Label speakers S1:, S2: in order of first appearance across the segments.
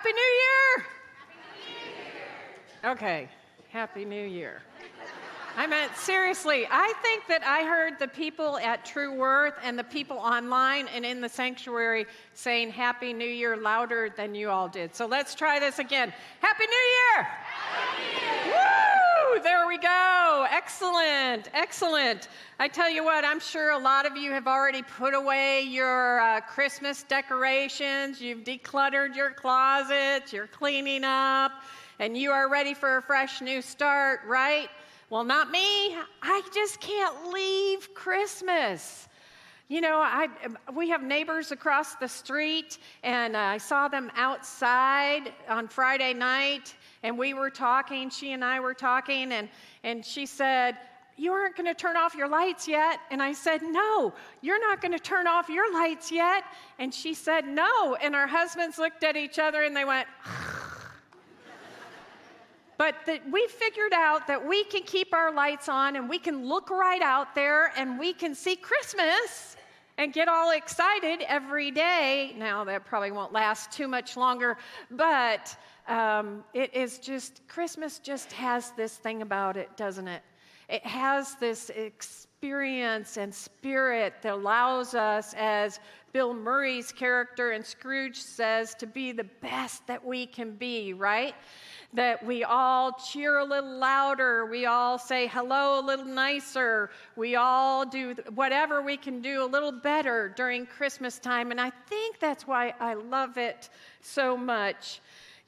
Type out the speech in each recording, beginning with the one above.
S1: Happy New Year! Happy New Year! Okay, Happy New Year. I meant, seriously, I think that I heard the people at True Worth and the people online and in the sanctuary saying Happy New Year louder than you all did. So let's try this again. Happy New Year! Happy New Year! There we go. Excellent, excellent. I tell you what, I'm sure a lot of you have already put away your uh, Christmas decorations, you've decluttered your closets, you're cleaning up, and you are ready for a fresh new start, right? Well, not me. I just can't leave Christmas. You know, I, we have neighbors across the street, and uh, I saw them outside on Friday night, and we were talking. She and I were talking, and, and she said, You aren't going to turn off your lights yet. And I said, No, you're not going to turn off your lights yet. And she said, No. And our husbands looked at each other and they went, but that we figured out that we can keep our lights on and we can look right out there and we can see Christmas and get all excited every day. Now, that probably won't last too much longer, but um, it is just, Christmas just has this thing about it, doesn't it? It has this experience and spirit that allows us, as Bill Murray's character in Scrooge says, to be the best that we can be, right? that we all cheer a little louder, we all say hello a little nicer, we all do whatever we can do a little better during Christmas time. And I think that's why I love it so much.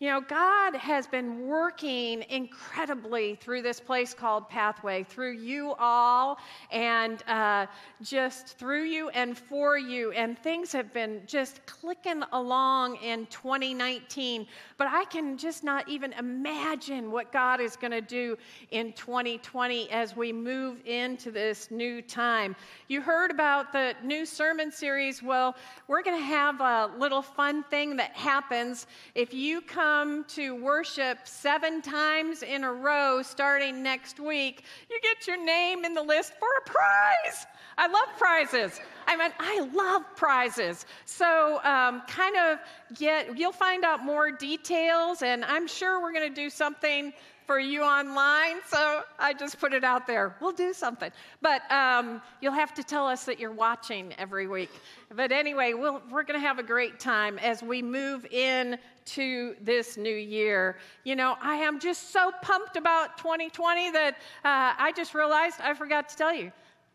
S1: You know, God has been working incredibly through this place called Pathway, through you all, and uh, just through you and for you. And things have been just clicking along in 2019. But I can just not even imagine what God is going to do in 2020 as we move into this new time. You heard about the new sermon series. Well, we're going to have a little fun thing that happens if you come come to worship seven times in a row starting next week, you get your name in the list for a prize. I love prizes. I mean, I love prizes. So, um, kind of get, you'll find out more details, and I'm sure we're going to do something for you online, so I just put it out there. We'll do something. But um, you'll have to tell us that you're watching every week. But anyway, we we are going to have a great time as we move in to this new year. You know, I am just so pumped about 2020 that uh, I just realized I forgot to tell you.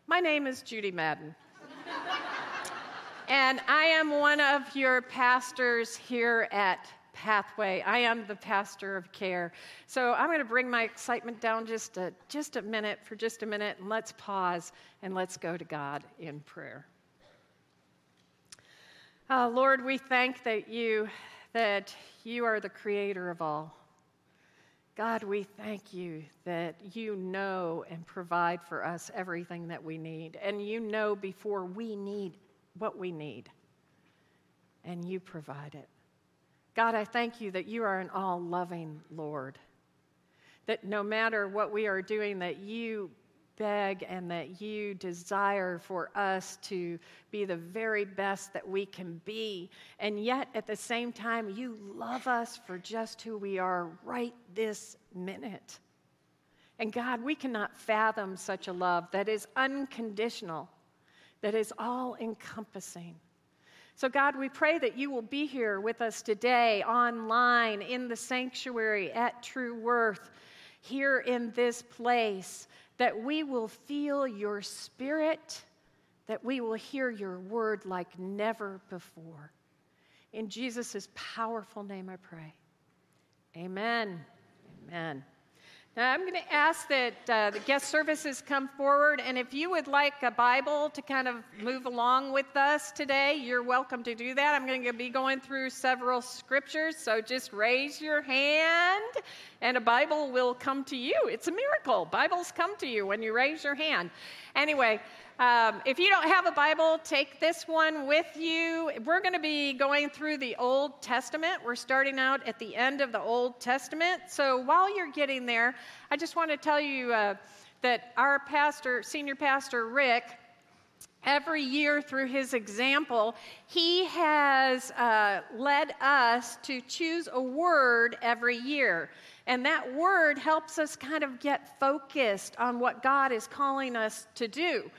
S1: My name is Judy Madden. and I am one of your pastors here at pathway. I am the pastor of care. So I'm going to bring my excitement down just a, just a minute, for just a minute, and let's pause and let's go to God in prayer. Uh, Lord, we thank that you that you are the creator of all. God, we thank you that you know and provide for us everything that we need. And you know before we need what we need. And you provide it. God, I thank you that you are an all loving Lord. That no matter what we are doing, that you beg and that you desire for us to be the very best that we can be. And yet, at the same time, you love us for just who we are right this minute. And God, we cannot fathom such a love that is unconditional, that is all encompassing. So, God, we pray that you will be here with us today, online, in the sanctuary, at True Worth, here in this place, that we will feel your spirit, that we will hear your word like never before. In Jesus' powerful name, I pray. Amen. Amen. Now, I'm going to ask that uh, the guest services come forward, and if you would like a Bible to kind of move along with us today, you're welcome to do that. I'm going to be going through several scriptures, so just raise your hand, and a Bible will come to you. It's a miracle. Bibles come to you when you raise your hand. Anyway, um, if you don't have a Bible, take this one with you. We're going to be going through the Old Testament. We're starting out at the end of the Old Testament. So while you're getting there, I just want to tell you uh, that our pastor, senior pastor Rick, every year through his example, he has uh, led us to choose a word every year. And that word helps us kind of get focused on what God is calling us to do.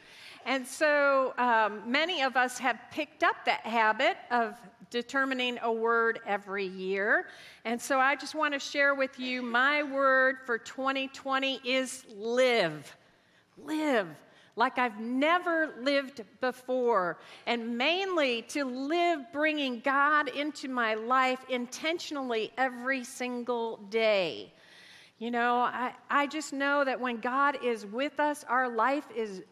S1: And so um, many of us have picked up that habit of determining a word every year. And so I just want to share with you my word for 2020 is live. Live like I've never lived before, and mainly to live bringing God into my life intentionally every single day. You know, I, I just know that when God is with us, our life is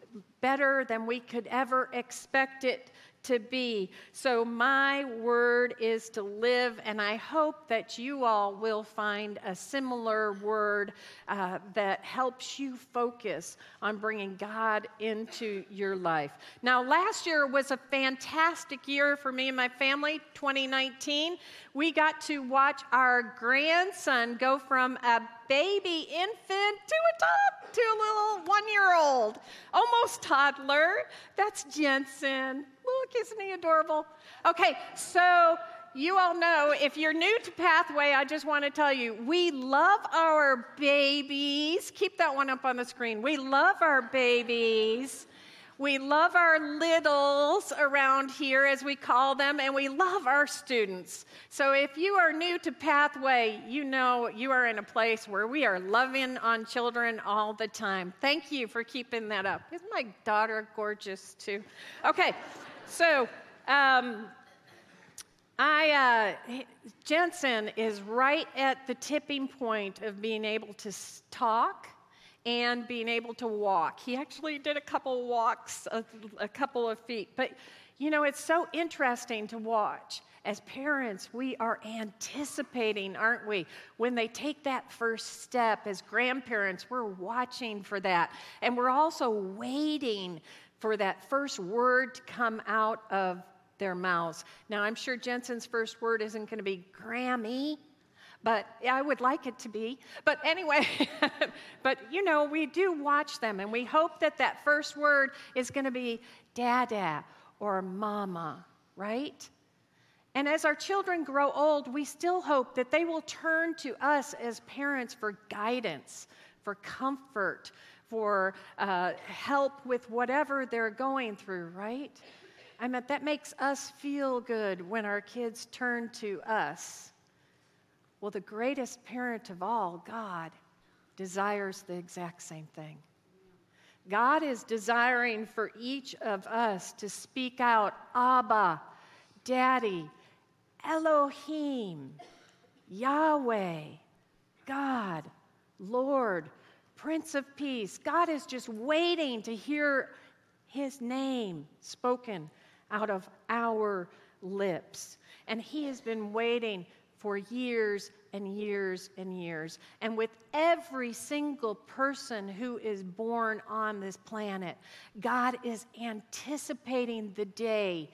S1: better than we could ever expect it to be. So, my word is to live, and I hope that you all will find a similar word uh, that helps you focus on bringing God into your life. Now, last year was a fantastic year for me and my family, 2019. We got to watch our grandson go from a baby infant to a top to a little one year old, almost toddler. That's Jensen. Look, isn't he adorable? Okay, so you all know if you're new to Pathway, I just want to tell you we love our babies. Keep that one up on the screen. We love our babies. We love our littles around here, as we call them, and we love our students. So if you are new to Pathway, you know you are in a place where we are loving on children all the time. Thank you for keeping that up. Isn't my daughter gorgeous, too? Okay. So, um, I, uh, Jensen is right at the tipping point of being able to talk and being able to walk. He actually did a couple walks, a, a couple of feet. But, you know, it's so interesting to watch. As parents, we are anticipating, aren't we? When they take that first step, as grandparents, we're watching for that. And we're also waiting for that first word to come out of their mouths. Now, I'm sure Jensen's first word isn't going to be Grammy, but I would like it to be. But anyway, but you know, we do watch them and we hope that that first word is going to be dada or mama, right? And as our children grow old, we still hope that they will turn to us as parents for guidance, for comfort, for uh, help with whatever they're going through, right? I mean, that makes us feel good when our kids turn to us. Well, the greatest parent of all, God, desires the exact same thing. God is desiring for each of us to speak out, Abba, Daddy, Elohim, Yahweh, God, Lord, Prince of Peace. God is just waiting to hear his name spoken out of our lips. And he has been waiting for years and years and years. And with every single person who is born on this planet, God is anticipating the day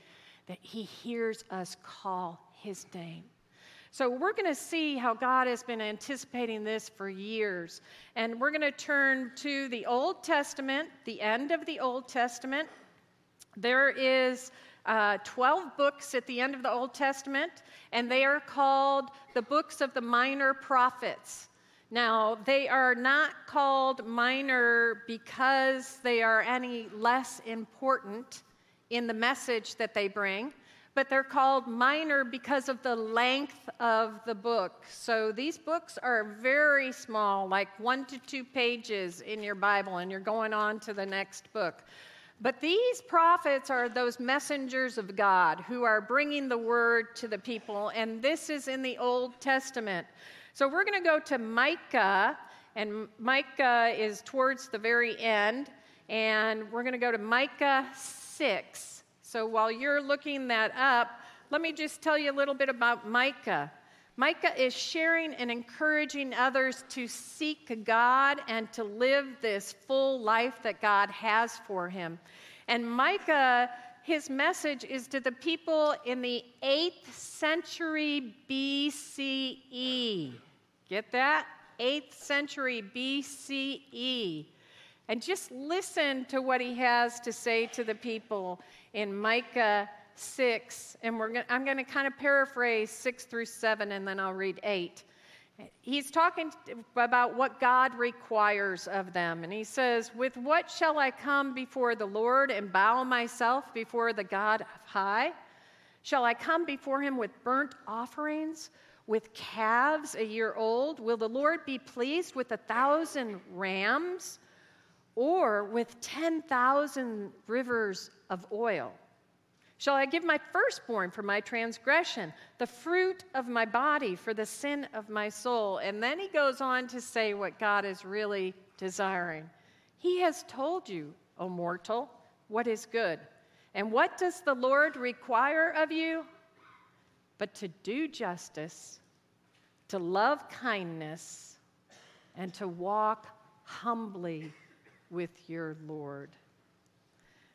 S1: that he hears us call his name. So we're going to see how God has been anticipating this for years. And we're going to turn to the Old Testament, the end of the Old Testament. There is uh, 12 books at the end of the Old Testament, and they are called the books of the minor prophets. Now, they are not called minor because they are any less important in the message that they bring but they're called minor because of the length of the book. So these books are very small, like one to two pages in your Bible, and you're going on to the next book. But these prophets are those messengers of God who are bringing the word to the people, and this is in the Old Testament. So we're going to go to Micah, and Micah is towards the very end, and we're going to go to Micah 6. So while you're looking that up, let me just tell you a little bit about Micah. Micah is sharing and encouraging others to seek God and to live this full life that God has for him. And Micah, his message is to the people in the 8th century BCE. Get that? 8th century BCE. And just listen to what he has to say to the people in Micah 6. And we're gonna, I'm going to kind of paraphrase 6 through 7, and then I'll read 8. He's talking about what God requires of them. And he says, With what shall I come before the Lord and bow myself before the God of high? Shall I come before him with burnt offerings, with calves a year old? Will the Lord be pleased with a thousand rams, or with 10,000 rivers of oil? Shall I give my firstborn for my transgression, the fruit of my body for the sin of my soul? And then he goes on to say what God is really desiring. He has told you, O mortal, what is good. And what does the Lord require of you? But to do justice, to love kindness, and to walk humbly with your Lord.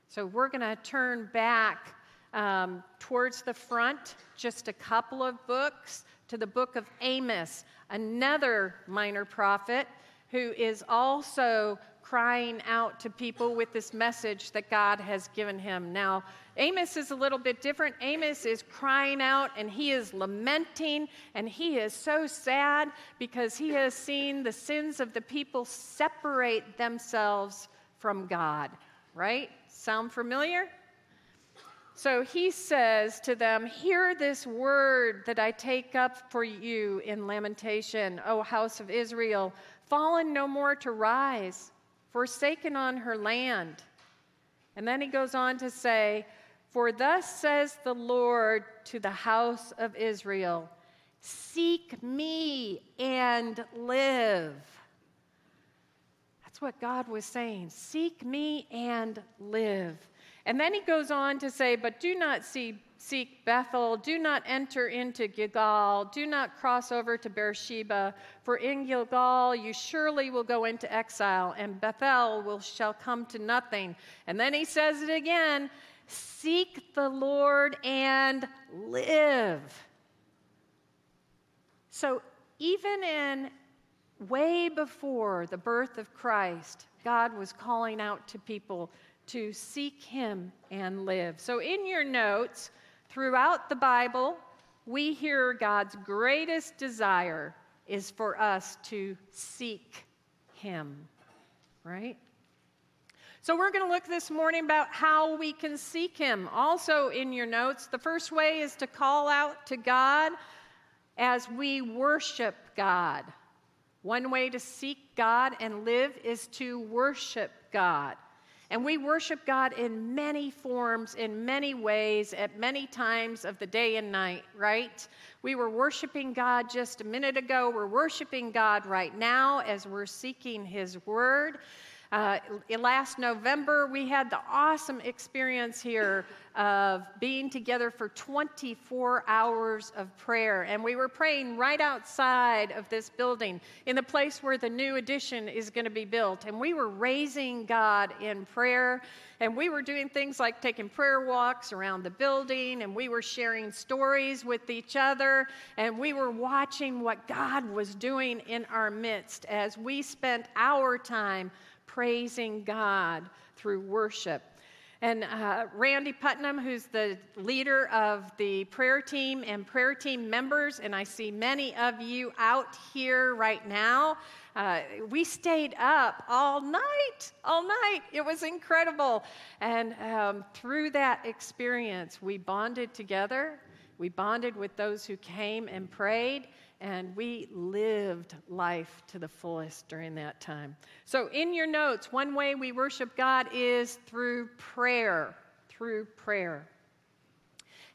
S1: So we're going to turn back um, towards the front, just a couple of books, to the book of Amos, another minor prophet who is also crying out to people with this message that God has given him. Now, Amos is a little bit different. Amos is crying out and he is lamenting and he is so sad because he has seen the sins of the people separate themselves from God, right? Sound familiar? So he says to them, Hear this word that I take up for you in lamentation, O house of Israel, fallen no more to rise, forsaken on her land. And then he goes on to say, For thus says the Lord to the house of Israel, Seek me and live. That's what God was saying. Seek me and live. And then he goes on to say, But do not see, seek Bethel, do not enter into Gilgal, do not cross over to Beersheba, for in Gilgal you surely will go into exile, and Bethel will, shall come to nothing. And then he says it again Seek the Lord and live. So even in way before the birth of Christ, God was calling out to people to seek Him and live. So, in your notes, throughout the Bible, we hear God's greatest desire is for us to seek Him, right? So, we're going to look this morning about how we can seek Him. Also, in your notes, the first way is to call out to God as we worship God. One way to seek God and live is to worship God. And we worship God in many forms, in many ways, at many times of the day and night, right? We were worshiping God just a minute ago. We're worshiping God right now as we're seeking His Word. Uh, last November, we had the awesome experience here of being together for 24 hours of prayer. And we were praying right outside of this building in the place where the new addition is going to be built. And we were raising God in prayer. And we were doing things like taking prayer walks around the building, and we were sharing stories with each other, and we were watching what God was doing in our midst as we spent our time praising God through worship. And uh, Randy Putnam, who's the leader of the prayer team and prayer team members, and I see many of you out here right now. Uh, we stayed up all night, all night. It was incredible. And um, through that experience, we bonded together. We bonded with those who came and prayed and we lived life to the fullest during that time. So, in your notes, one way we worship God is through prayer. Through prayer.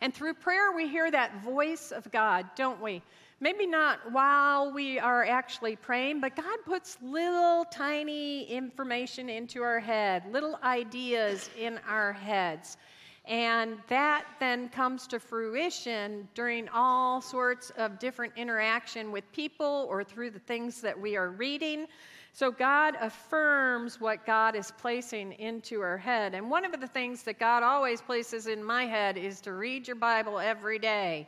S1: And through prayer, we hear that voice of God, don't we? Maybe not while we are actually praying, but God puts little tiny information into our head, little ideas in our heads. And that then comes to fruition during all sorts of different interaction with people or through the things that we are reading. So God affirms what God is placing into our head. And one of the things that God always places in my head is to read your Bible every day.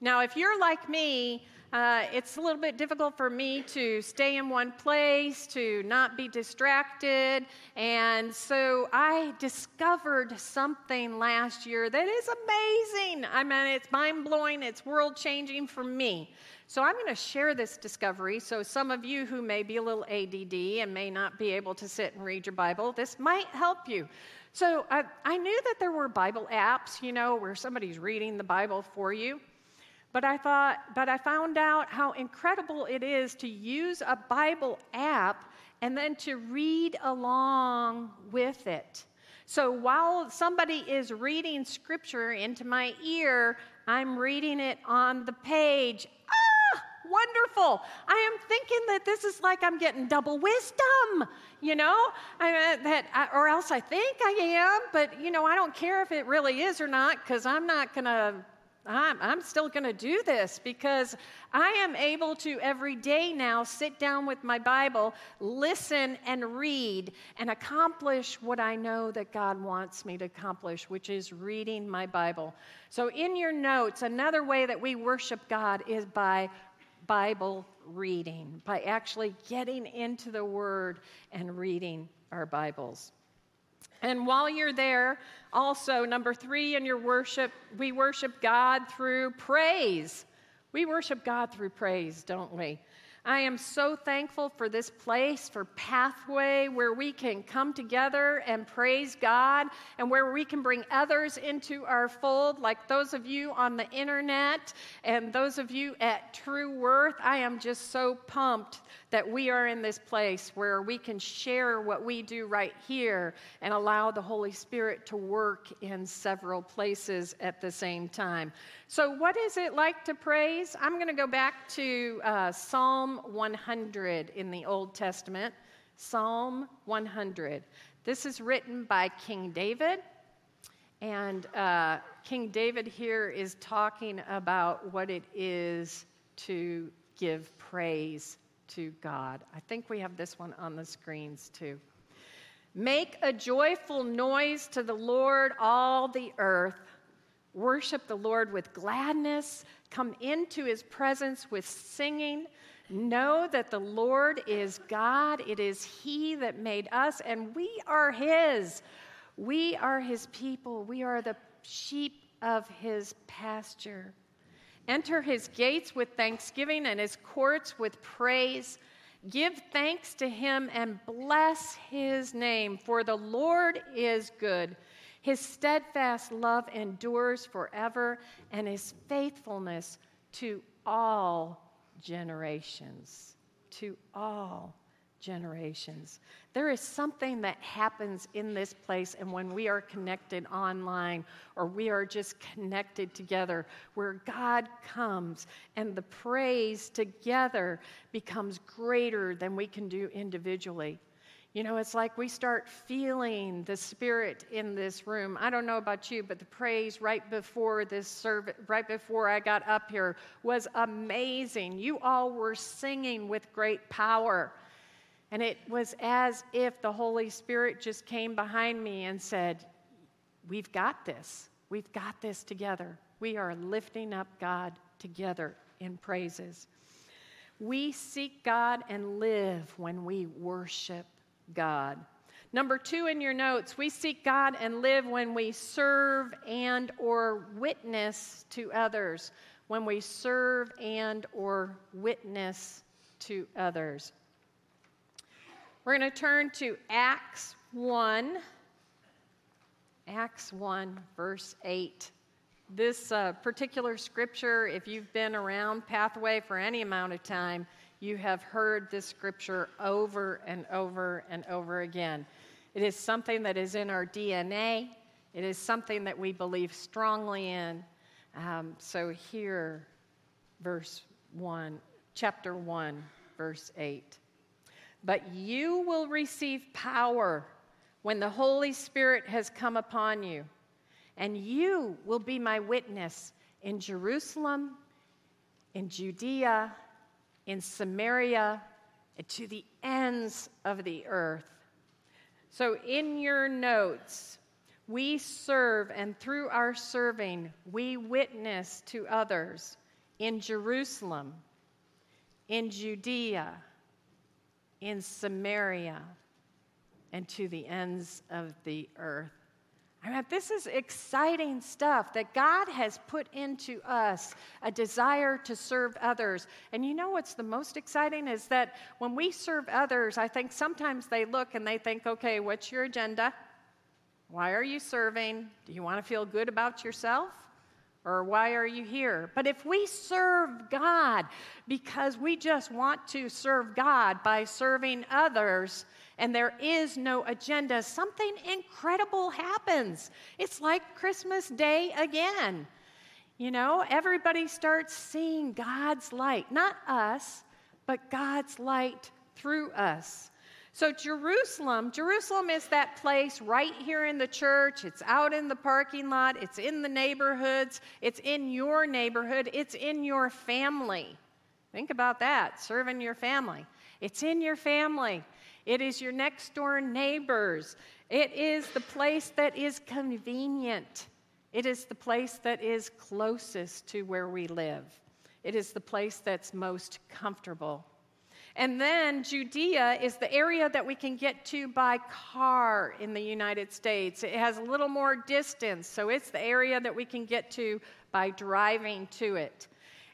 S1: Now, if you're like me, Uh, it's a little bit difficult for me to stay in one place, to not be distracted. And so I discovered something last year that is amazing. I mean, it's mind blowing, it's world changing for me. So I'm going to share this discovery. So, some of you who may be a little ADD and may not be able to sit and read your Bible, this might help you. So, I, I knew that there were Bible apps, you know, where somebody's reading the Bible for you. But I thought, but I found out how incredible it is to use a Bible app and then to read along with it. So while somebody is reading scripture into my ear, I'm reading it on the page. Ah, wonderful. I am thinking that this is like I'm getting double wisdom, you know, I, that, I, or else I think I am, but, you know, I don't care if it really is or not because I'm not going to I'm, I'm still going to do this because I am able to every day now sit down with my Bible, listen and read, and accomplish what I know that God wants me to accomplish, which is reading my Bible. So, in your notes, another way that we worship God is by Bible reading, by actually getting into the Word and reading our Bibles. And while you're there, also, number three in your worship, we worship God through praise. We worship God through praise, don't we? I am so thankful for this place, for Pathway, where we can come together and praise God and where we can bring others into our fold, like those of you on the internet and those of you at True Worth. I am just so pumped that we are in this place where we can share what we do right here and allow the Holy Spirit to work in several places at the same time. So, what is it like to praise? I'm going to go back to uh, Psalm 100 in the Old Testament. Psalm 100. This is written by King David. And uh, King David here is talking about what it is to give praise to God. I think we have this one on the screens too. Make a joyful noise to the Lord, all the earth. Worship the Lord with gladness. Come into his presence with singing. Know that the Lord is God. It is he that made us, and we are his. We are his people. We are the sheep of his pasture. Enter his gates with thanksgiving and his courts with praise. Give thanks to him and bless his name, for the Lord is good. His steadfast love endures forever, and his faithfulness to all generations. To all generations. There is something that happens in this place, and when we are connected online or we are just connected together, where God comes and the praise together becomes greater than we can do individually. You know, it's like we start feeling the spirit in this room. I don't know about you, but the praise right before this service, right before I got up here, was amazing. You all were singing with great power. And it was as if the Holy Spirit just came behind me and said, We've got this. We've got this together. We are lifting up God together in praises. We seek God and live when we worship God. Number 2 in your notes, we seek God and live when we serve and or witness to others. When we serve and or witness to others. We're going to turn to Acts 1. Acts 1, verse 8. This uh, particular scripture, if you've been around Pathway for any amount of time, you have heard this scripture over and over and over again. It is something that is in our DNA, it is something that we believe strongly in. Um, so, here, verse 1, chapter 1, verse 8. But you will receive power when the Holy Spirit has come upon you, and you will be my witness in Jerusalem, in Judea, in Samaria, and to the ends of the earth. So, in your notes, we serve, and through our serving, we witness to others in Jerusalem, in Judea, in Samaria, and to the ends of the earth. I mean, this is exciting stuff that God has put into us a desire to serve others. And you know what's the most exciting is that when we serve others, I think sometimes they look and they think, okay, what's your agenda? Why are you serving? Do you want to feel good about yourself? Or why are you here? But if we serve God because we just want to serve God by serving others, and there is no agenda, something incredible happens. It's like Christmas Day again. You know, everybody starts seeing God's light, not us, but God's light through us. So, Jerusalem, Jerusalem is that place right here in the church. It's out in the parking lot, it's in the neighborhoods, it's in your neighborhood, it's in your family. Think about that, serving your family. It's in your family. It is your next door neighbors. It is the place that is convenient. It is the place that is closest to where we live. It is the place that's most comfortable. And then Judea is the area that we can get to by car in the United States. It has a little more distance, so it's the area that we can get to by driving to it.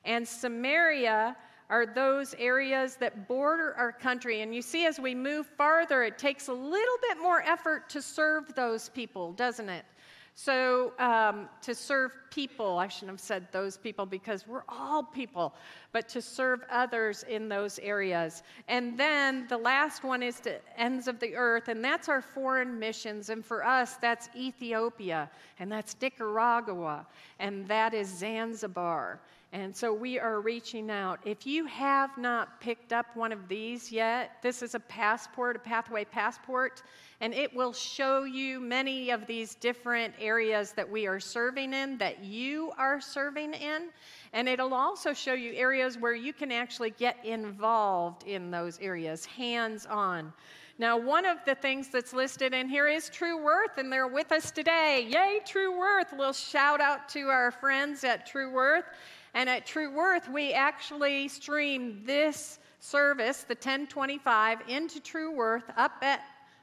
S1: And Samaria are those areas that border our country. And you see, as we move farther, it takes a little bit more effort to serve those people, doesn't it? So, um, to serve people, I shouldn't have said those people because we're all people, but to serve others in those areas. And then the last one is to ends of the earth, and that's our foreign missions. And for us, that's Ethiopia, and that's Nicaragua, and that is Zanzibar. And so we are reaching out. If you have not picked up one of these yet, this is a passport, a pathway passport, and it will show you many of these different areas that we are serving in, that you are serving in. And it'll also show you areas where you can actually get involved in those areas, hands on. Now, one of the things that's listed in here is True Worth, and they're with us today. Yay, True Worth! A little shout out to our friends at True Worth. And at True Worth, we actually stream this service, the 1025, into True Worth up at,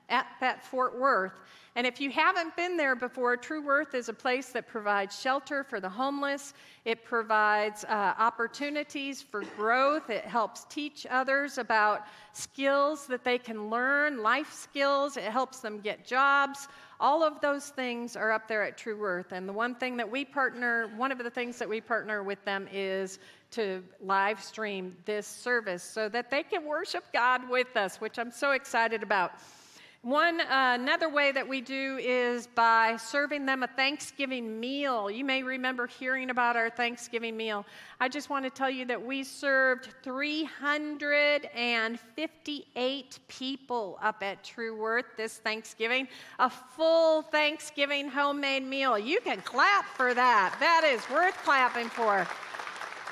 S1: at, at Fort Worth. And if you haven't been there before, True Worth is a place that provides shelter for the homeless. It provides uh, opportunities for growth. It helps teach others about skills that they can learn, life skills. It helps them get jobs. All of those things are up there at True Worth. And the one thing that we partner, one of the things that we partner with them is to live stream this service so that they can worship God with us, which I'm so excited about. One uh, another way that we do is by serving them a Thanksgiving meal. You may remember hearing about our Thanksgiving meal. I just want to tell you that we served 358 people up at True Worth this Thanksgiving, a full Thanksgiving homemade meal. You can clap for that. That is worth clapping for.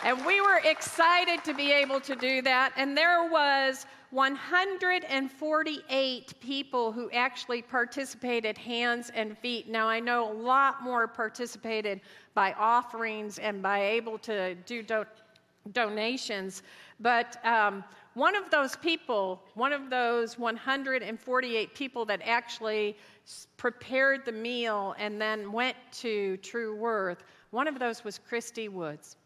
S1: And we were excited to be able to do that. And there was 148 people who actually participated hands and feet. Now, I know a lot more participated by offerings and by able to do do- donations, but um, one of those people, one of those 148 people that actually prepared the meal and then went to True Worth, one of those was Christy Woods.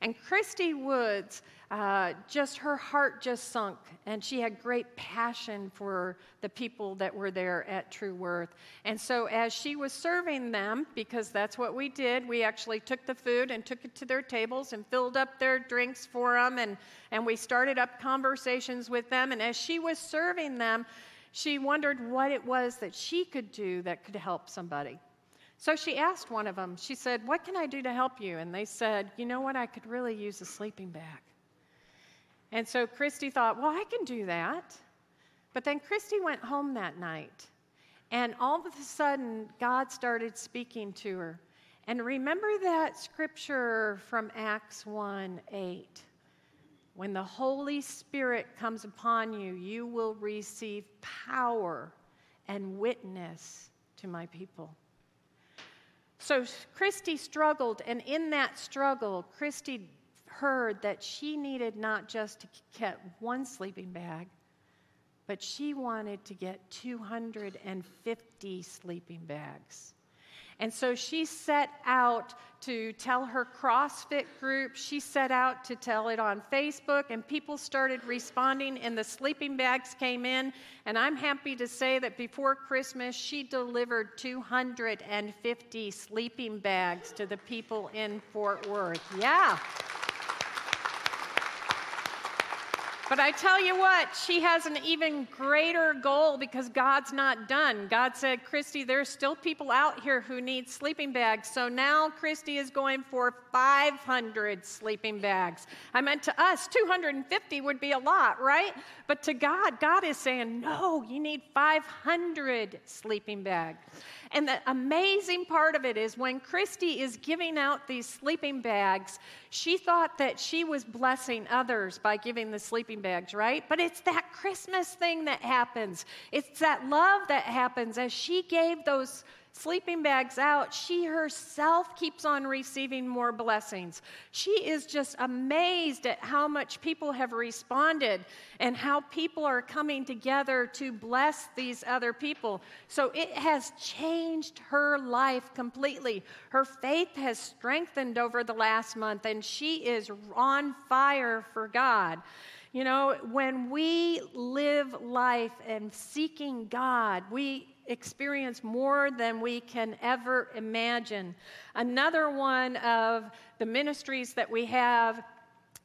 S1: And Christy Woods, uh, just her heart just sunk, and she had great passion for the people that were there at True Worth. And so, as she was serving them, because that's what we did, we actually took the food and took it to their tables and filled up their drinks for them, and, and we started up conversations with them. And as she was serving them, she wondered what it was that she could do that could help somebody. So she asked one of them, she said, What can I do to help you? And they said, You know what? I could really use a sleeping bag. And so Christy thought, Well, I can do that. But then Christy went home that night. And all of a sudden, God started speaking to her. And remember that scripture from Acts 1 8. When the Holy Spirit comes upon you, you will receive power and witness to my people. So Christy struggled, and in that struggle, Christy heard that she needed not just to get one sleeping bag, but she wanted to get 250 sleeping bags. And so she set out to tell her CrossFit group. She set out to tell it on Facebook, and people started responding, and the sleeping bags came in. And I'm happy to say that before Christmas, she delivered 250 sleeping bags to the people in Fort Worth. Yeah. But I tell you what, she has an even greater goal because God's not done. God said, Christy, there's still people out here who need sleeping bags. So now Christy is going for 500 sleeping bags. I meant to us, 250 would be a lot, right? But to God, God is saying, no, you need 500 sleeping bags. And the amazing part of it is when Christy is giving out these sleeping bags, she thought that she was blessing others by giving the sleeping bags, right? But it's that Christmas thing that happens. It's that love that happens as she gave those sleeping bags out, she herself keeps on receiving more blessings. She is just amazed at how much people have responded and how people are coming together to bless these other people. So it has changed her life completely. Her faith has strengthened over the last month, and she is on fire for God. You know, when we live life and seeking God, we experience more than we can ever imagine. Another one of the ministries that we have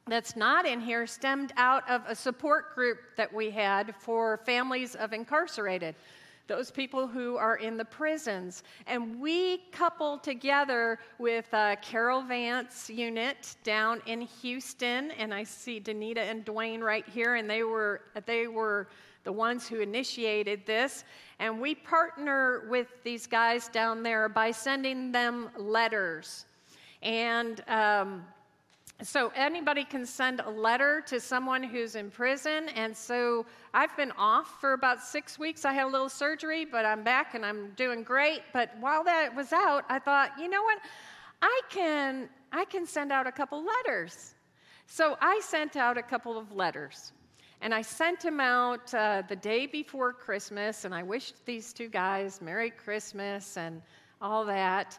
S1: that's not in here stemmed out of a support group that we had for families of incarcerated those people who are in the prisons. And we coupled together with uh, Carol Vance unit down in Houston, and I see Danita and Dwayne right here, and they were they were the ones who initiated this. And we partner with these guys down there by sending them letters. And um, so anybody can send a letter to someone who's in prison. And so I've been off for about six weeks. I had a little surgery, but I'm back and I'm doing great. But while that was out, I thought, you know what? I can, I can send out a couple letters. So I sent out a couple of letters. And I sent him out uh, the day before Christmas, and I wished these two guys Merry Christmas and all that.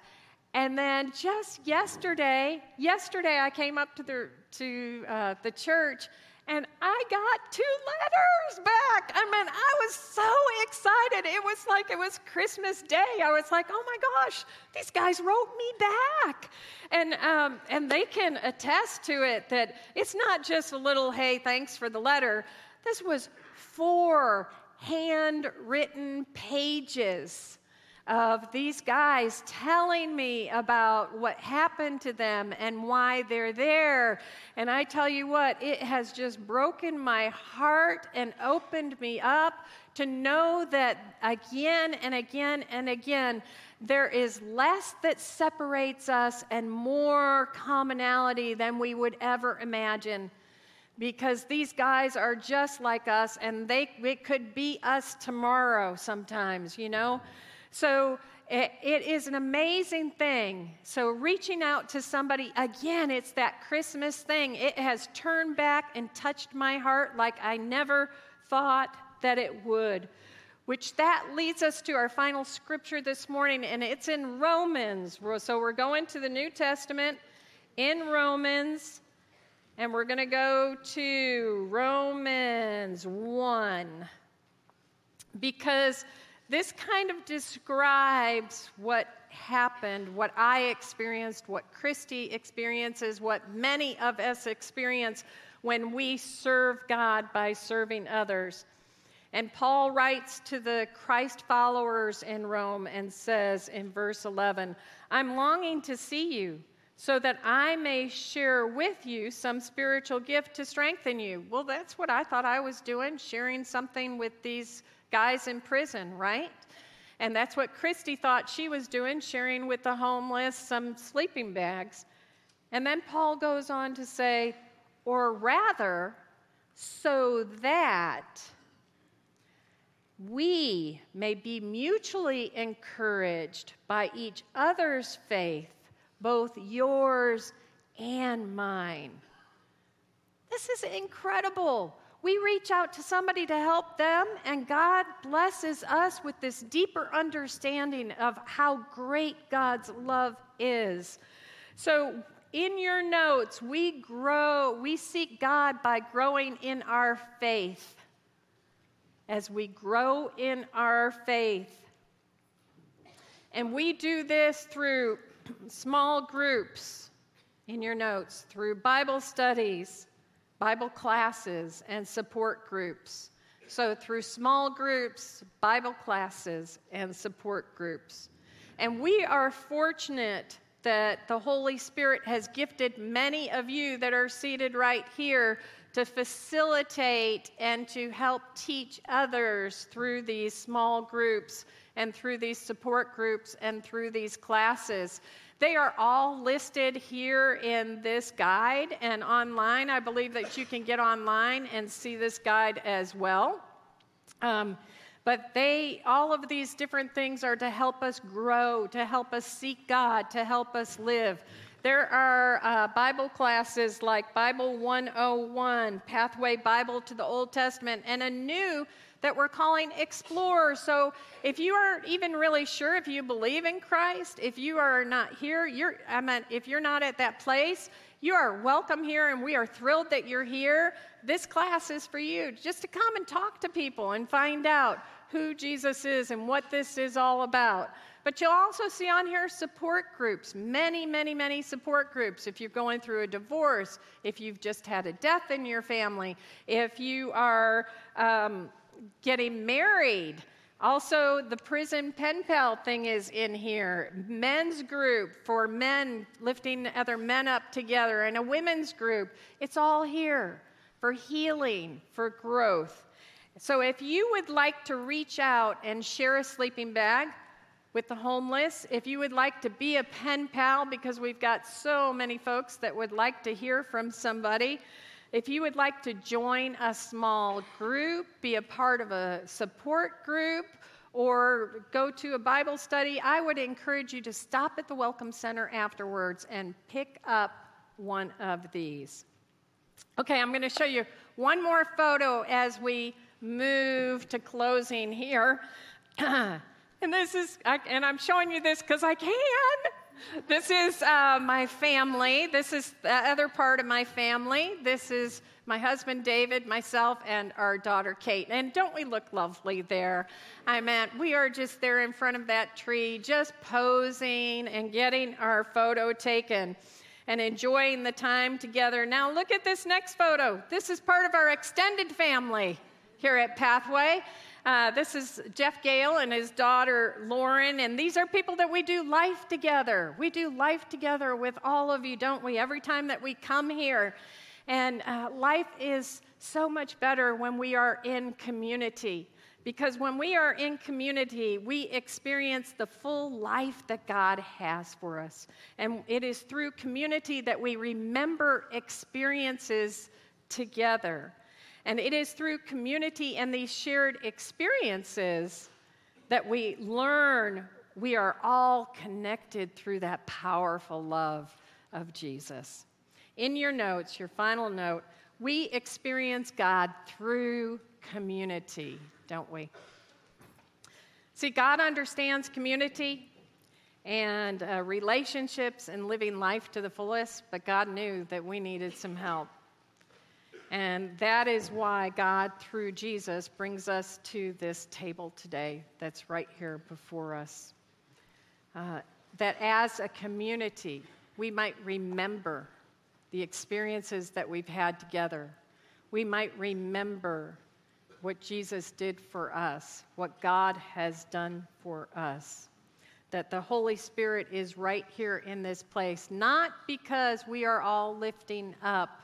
S1: And then just yesterday, yesterday I came up to the to uh, the church, and I got two letters back. I mean, I was so excited. It was like it was Christmas Day. I was like, oh my gosh, these guys wrote me back. And, um, and they can attest to it that it's not just a little, hey, thanks for the letter. This was four handwritten pages of these guys telling me about what happened to them and why they're there. And I tell you what, it has just broken my heart and opened me up to know that again and again and again, there is less that separates us and more commonality than we would ever imagine because these guys are just like us and they it could be us tomorrow sometimes you know so it, it is an amazing thing. So, reaching out to somebody, again, it's that Christmas thing. It has turned back and touched my heart like I never thought that it would. Which that leads us to our final scripture this morning, and it's in Romans. So, we're going to the New Testament in Romans, and we're going to go to Romans 1. Because this kind of describes what happened, what I experienced, what Christy experiences, what many of us experience when we serve God by serving others. And Paul writes to the Christ followers in Rome and says in verse 11, I'm longing to see you so that I may share with you some spiritual gift to strengthen you. Well, that's what I thought I was doing, sharing something with these guys in prison, right? And that's what Christy thought she was doing, sharing with the homeless some sleeping bags. And then Paul goes on to say, or rather, so that we may be mutually encouraged by each other's faith, both yours and mine. this is incredible. We reach out to somebody to help them, and God blesses us with this deeper understanding of how great God's love is. So, in your notes, we grow, we seek God by growing in our faith. As we grow in our faith. And we do this through small groups in your notes, through Bible studies, Bible classes, and support groups. So, through small groups, Bible classes, and support groups. And we are fortunate that the Holy Spirit has gifted many of you that are seated right here to facilitate and to help teach others through these small groups and through these support groups and through these classes. They are all listed here in this guide and online. I believe that you can get online and see this guide as well. Um, but they, all of these different things are to help us grow, to help us seek God, to help us live. There are uh, Bible classes like Bible 101, Pathway Bible to the Old Testament, and a new that we're calling Explore. So if you aren't even really sure if you believe in Christ, if you are not here, you're, I mean, if you're not at that place, you are welcome here, and we are thrilled that you're here. This class is for you, just to come and talk to people and find out who Jesus is and what this is all about. But you'll also see on here support groups, many, many, many support groups. If you're going through a divorce, if you've just had a death in your family, if you are um, getting married, also, the prison pen pal thing is in here. Men's group for men lifting other men up together, and a women's group. It's all here for healing, for growth. So, if you would like to reach out and share a sleeping bag with the homeless, if you would like to be a pen pal, because we've got so many folks that would like to hear from somebody, if you would like to join a small group, be a part of a support group, or go to a Bible study, I would encourage you to stop at the Welcome Center afterwards and pick up one of these. Okay, I'm going to show you one more photo as we move to closing here. and this is, and I'm showing you this because I can. This is uh, my family. This is the other part of my family. This is my husband David, myself, and our daughter Kate. And don't we look lovely there? I meant we are just there in front of that tree, just posing and getting our photo taken and enjoying the time together. Now, look at this next photo. This is part of our extended family here at Pathway. Uh, this is Jeff Gale and his daughter Lauren, and these are people that we do life together. We do life together with all of you, don't we? Every time that we come here. And uh, life is so much better when we are in community. Because when we are in community, we experience the full life that God has for us. And it is through community that we remember experiences together. And it is through community and these shared experiences that we learn we are all connected through that powerful love of Jesus. In your notes, your final note, we experience God through community, don't we? See, God understands community and uh, relationships and living life to the fullest, but God knew that we needed some help. And that is why God, through Jesus, brings us to this table today that's right here before us. Uh, that as a community, we might remember the experiences that we've had together. We might remember what Jesus did for us, what God has done for us. That the Holy Spirit is right here in this place, not because we are all lifting up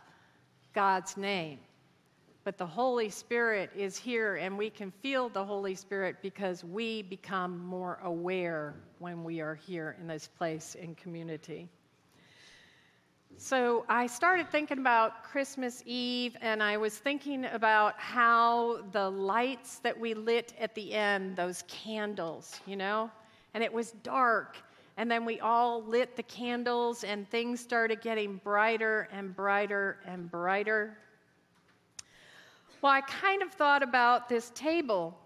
S1: God's name. But the Holy Spirit is here, and we can feel the Holy Spirit because we become more aware when we are here in this place in community. So I started thinking about Christmas Eve, and I was thinking about how the lights that we lit at the end, those candles, you know, and it was dark, and then we all lit the candles, and things started getting brighter and brighter and brighter. Well, I kind of thought about this table,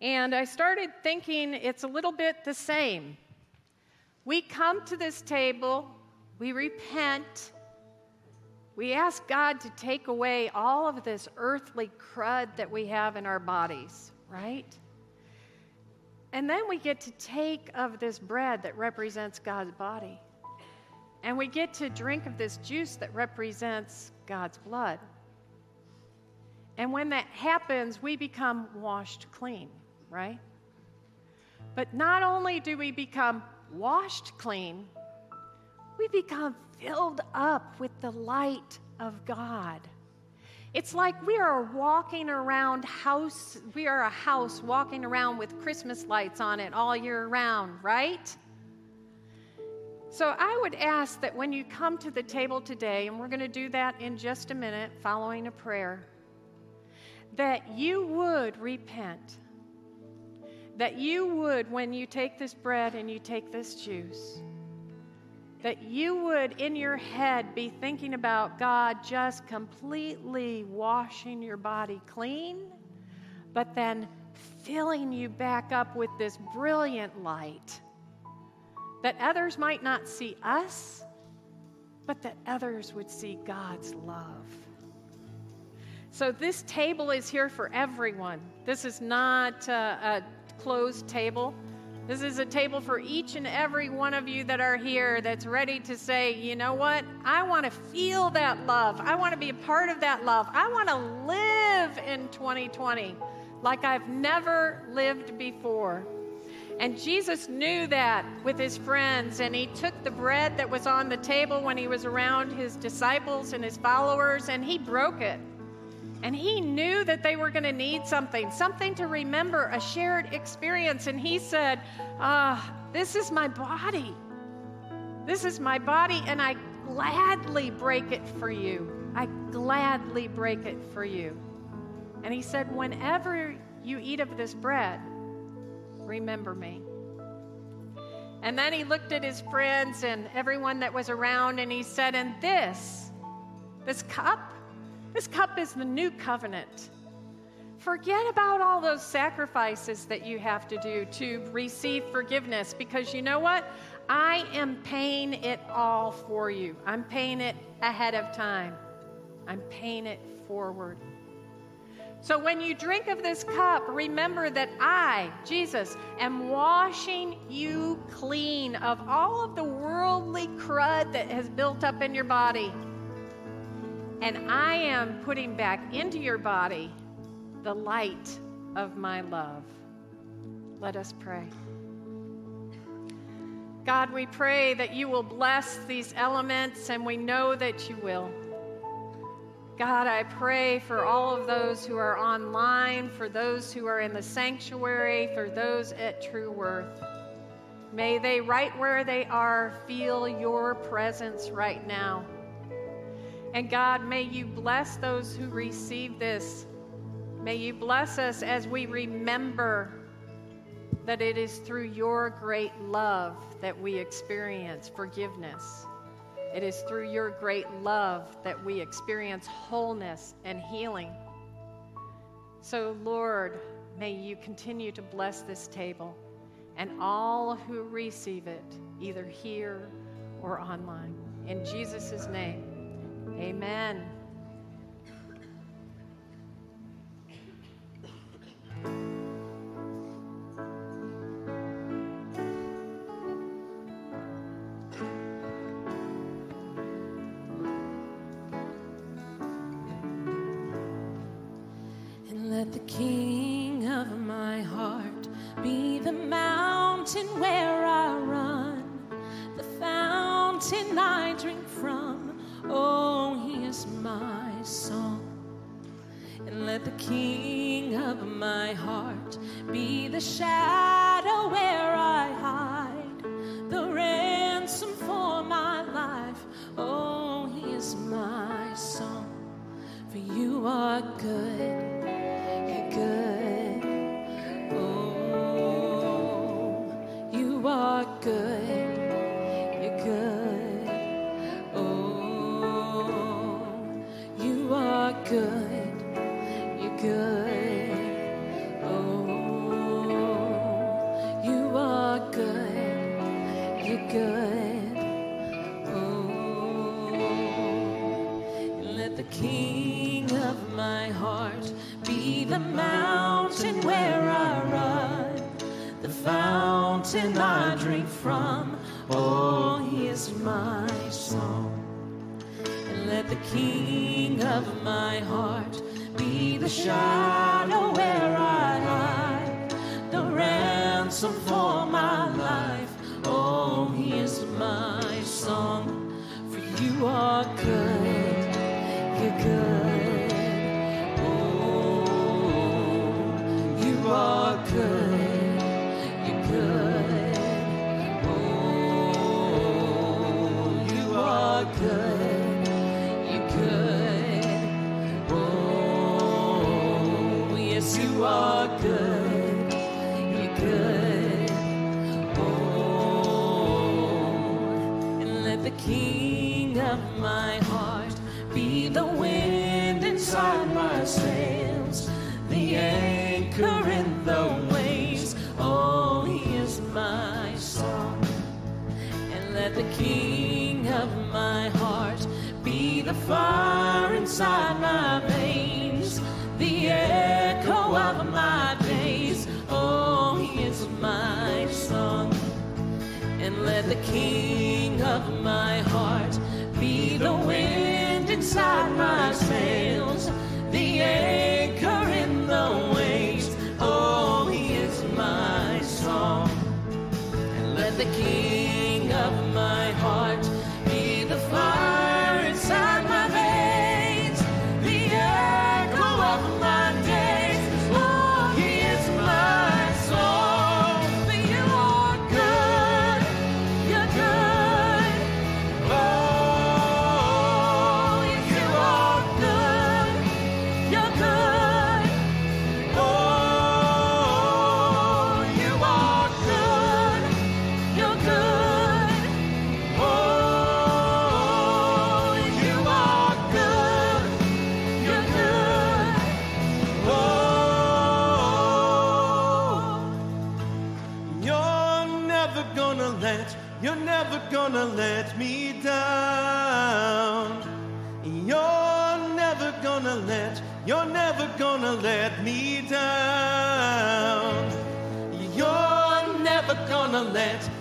S1: and I started thinking it's a little bit the same. We come to this table, we repent, we ask God to take away all of this earthly crud that we have in our bodies, right? And then we get to take of this bread that represents God's body. And we get to drink of this juice that represents God's blood. And when that happens, we become washed clean, right? But not only do we become washed clean, we become filled up with the light of God. It's like we are walking around house, we are a house walking around with Christmas lights on it all year round, right? So I would ask that when you come to the table today, and we're going to do that in just a minute following a prayer, that you would repent. That you would, when you take this bread and you take this juice, that you would in your head be thinking about God just completely washing your body clean, but then filling you back up with this brilliant light that others might not see us, but that others would see God's love. So, this table is here for everyone. This is not a, a closed table. This is a table for each and every one of you that are here that's ready to say, you know what? I want to feel that love. I want to be a part of that love. I want to live in 2020 like I've never lived before. And Jesus knew that with his friends, and he took the bread that was on the table when he was around his disciples and his followers, and he broke it. And he knew that they were going to need something, something to remember, a shared experience. And he said, Ah, this is my body. This is my body, and I gladly break it for you. I gladly break it for you. And he said, Whenever you eat of this bread, remember me. And then he looked at his friends and everyone that was around, and he said, And this, this cup, this cup is the new covenant. Forget about all those sacrifices that you have to do to receive forgiveness because you know what? I am paying it all for you. I'm paying it ahead of time, I'm paying it forward. So when you drink of this cup, remember that I, Jesus, am washing you clean of all of the worldly crud that has built up in your body. And I am putting back into your body the light of my love. Let us pray. God, we pray that you will bless these elements, and we know that you will. God, I pray for all of those who are online, for those who are in the sanctuary, for those at True Worth. May they, right where they are, feel your presence right now. And God, may you bless those who receive this. May you bless us as we remember that it is through your great love that we experience forgiveness. It is through your great love that we experience wholeness and healing. So, Lord, may you continue to bless this table and all who receive it, either here or online. In Jesus' name, amen.
S2: Good. king of my heart. Be the wind inside my sail.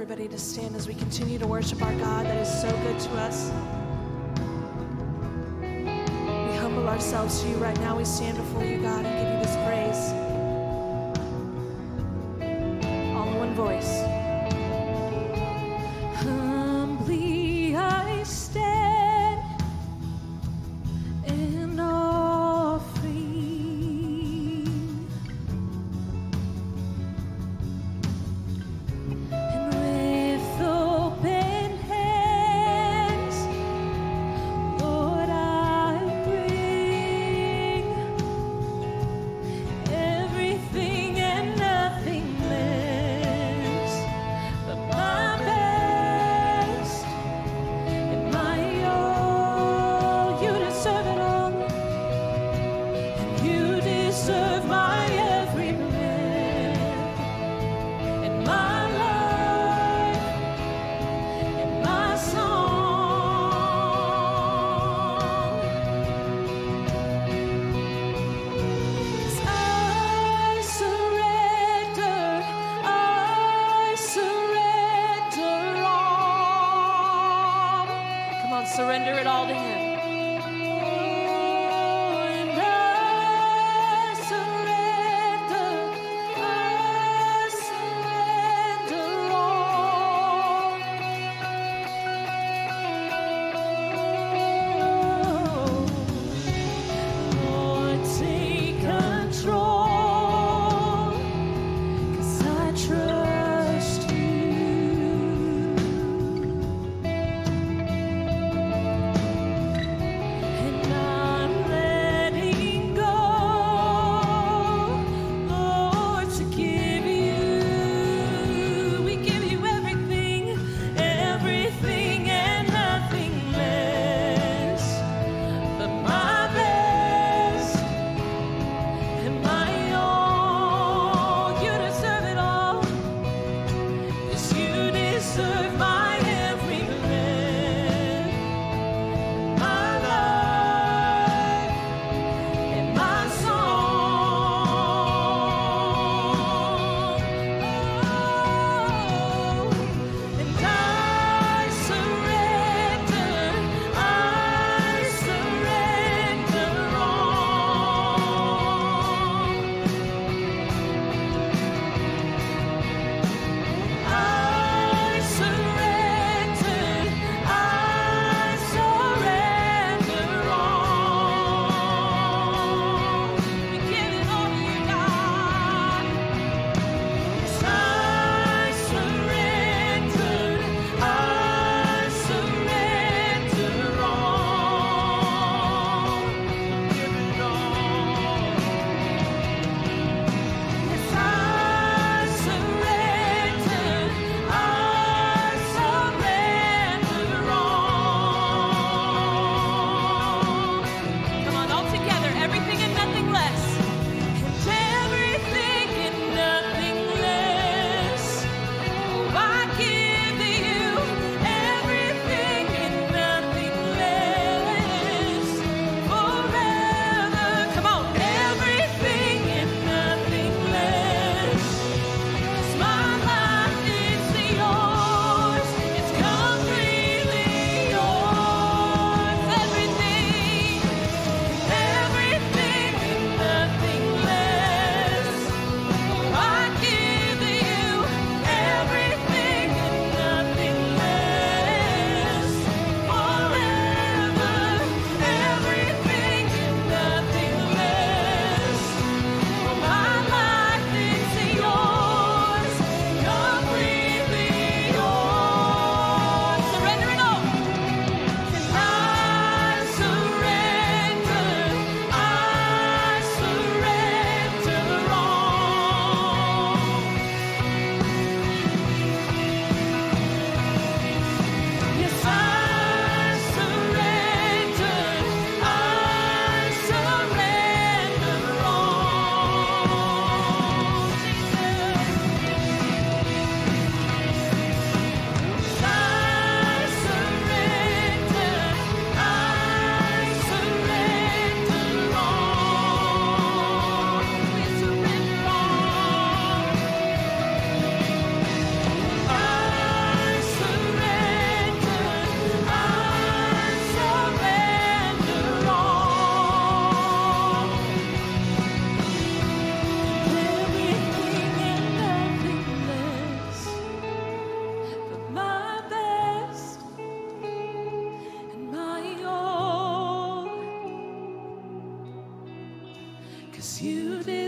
S2: everybody to stand as we continue to worship our God that is so good to us. We humble ourselves to you right now. We stand before you, God, and give you this praise. All in one voice. Surrender it all to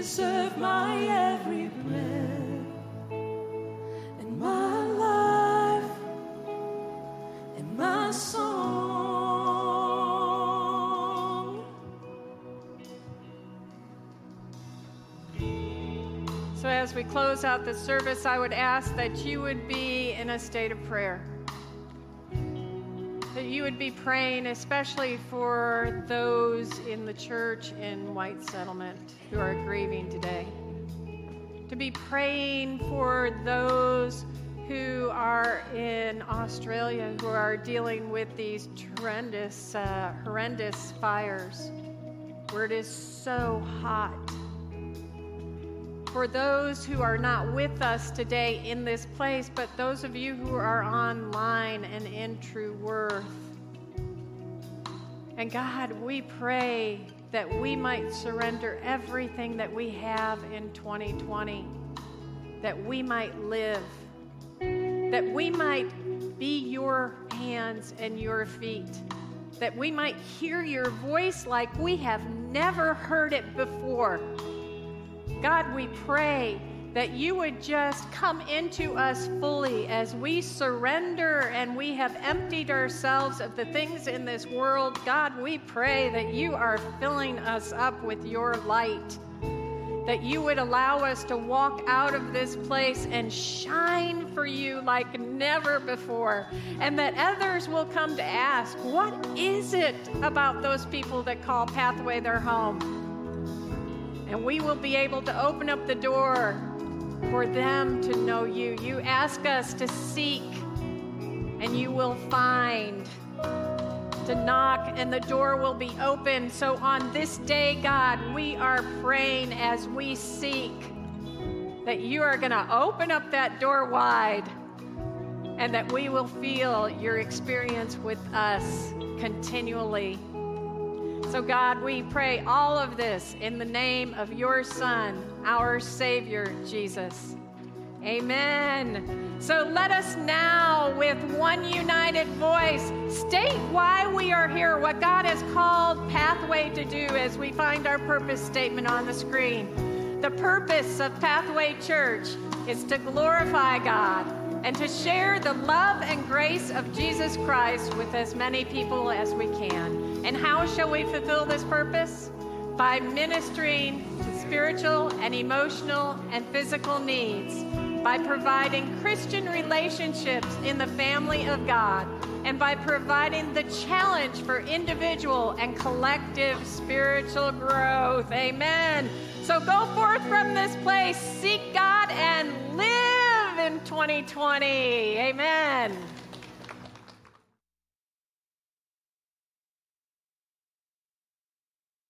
S3: deserve my every breath and my life and my song.
S1: So, as we close out the service, I would ask that you would be in a state of prayer. That you would be praying, especially for those in the church in White Settlement who are grieving today. To be praying for those who are in Australia who are dealing with these horrendous, uh, horrendous fires where it is so hot for those who are not with us today in this place, but those of you who are online and in True Worth, And God, we pray that we might surrender everything that we have in 2020, that we might live, that we might be your hands and your feet, that we might hear your voice like we have never heard it before. God, we pray that you would just come into us fully as we surrender and we have emptied ourselves of the things in this world. God, we pray that you are filling us up with your light, that you would allow us to walk out of this place and shine for you like never before, and that others will come to ask, What is it about those people that call Pathway their home? And we will be able to open up the door for them to know you. You ask us to seek, and you will find. To knock, and the door will be open. So on this day, God, we are praying as we seek that you are going to open up that door wide and that we will feel your experience with us continually. So, God, we pray all of this in the name of your Son, our Savior, Jesus. Amen. So let us now, with one united voice, state why we are here, what God has called Pathway to do as we find our purpose statement on the screen. The purpose of Pathway Church is to glorify God and to share the love and grace of Jesus Christ with as many people as we can. And how shall we fulfill this purpose? By ministering to spiritual and emotional and physical needs, by providing Christian relationships in the family of God, and by providing the challenge for individual and collective spiritual growth. Amen. So go forth from this place, seek God, and live in 2020. Amen.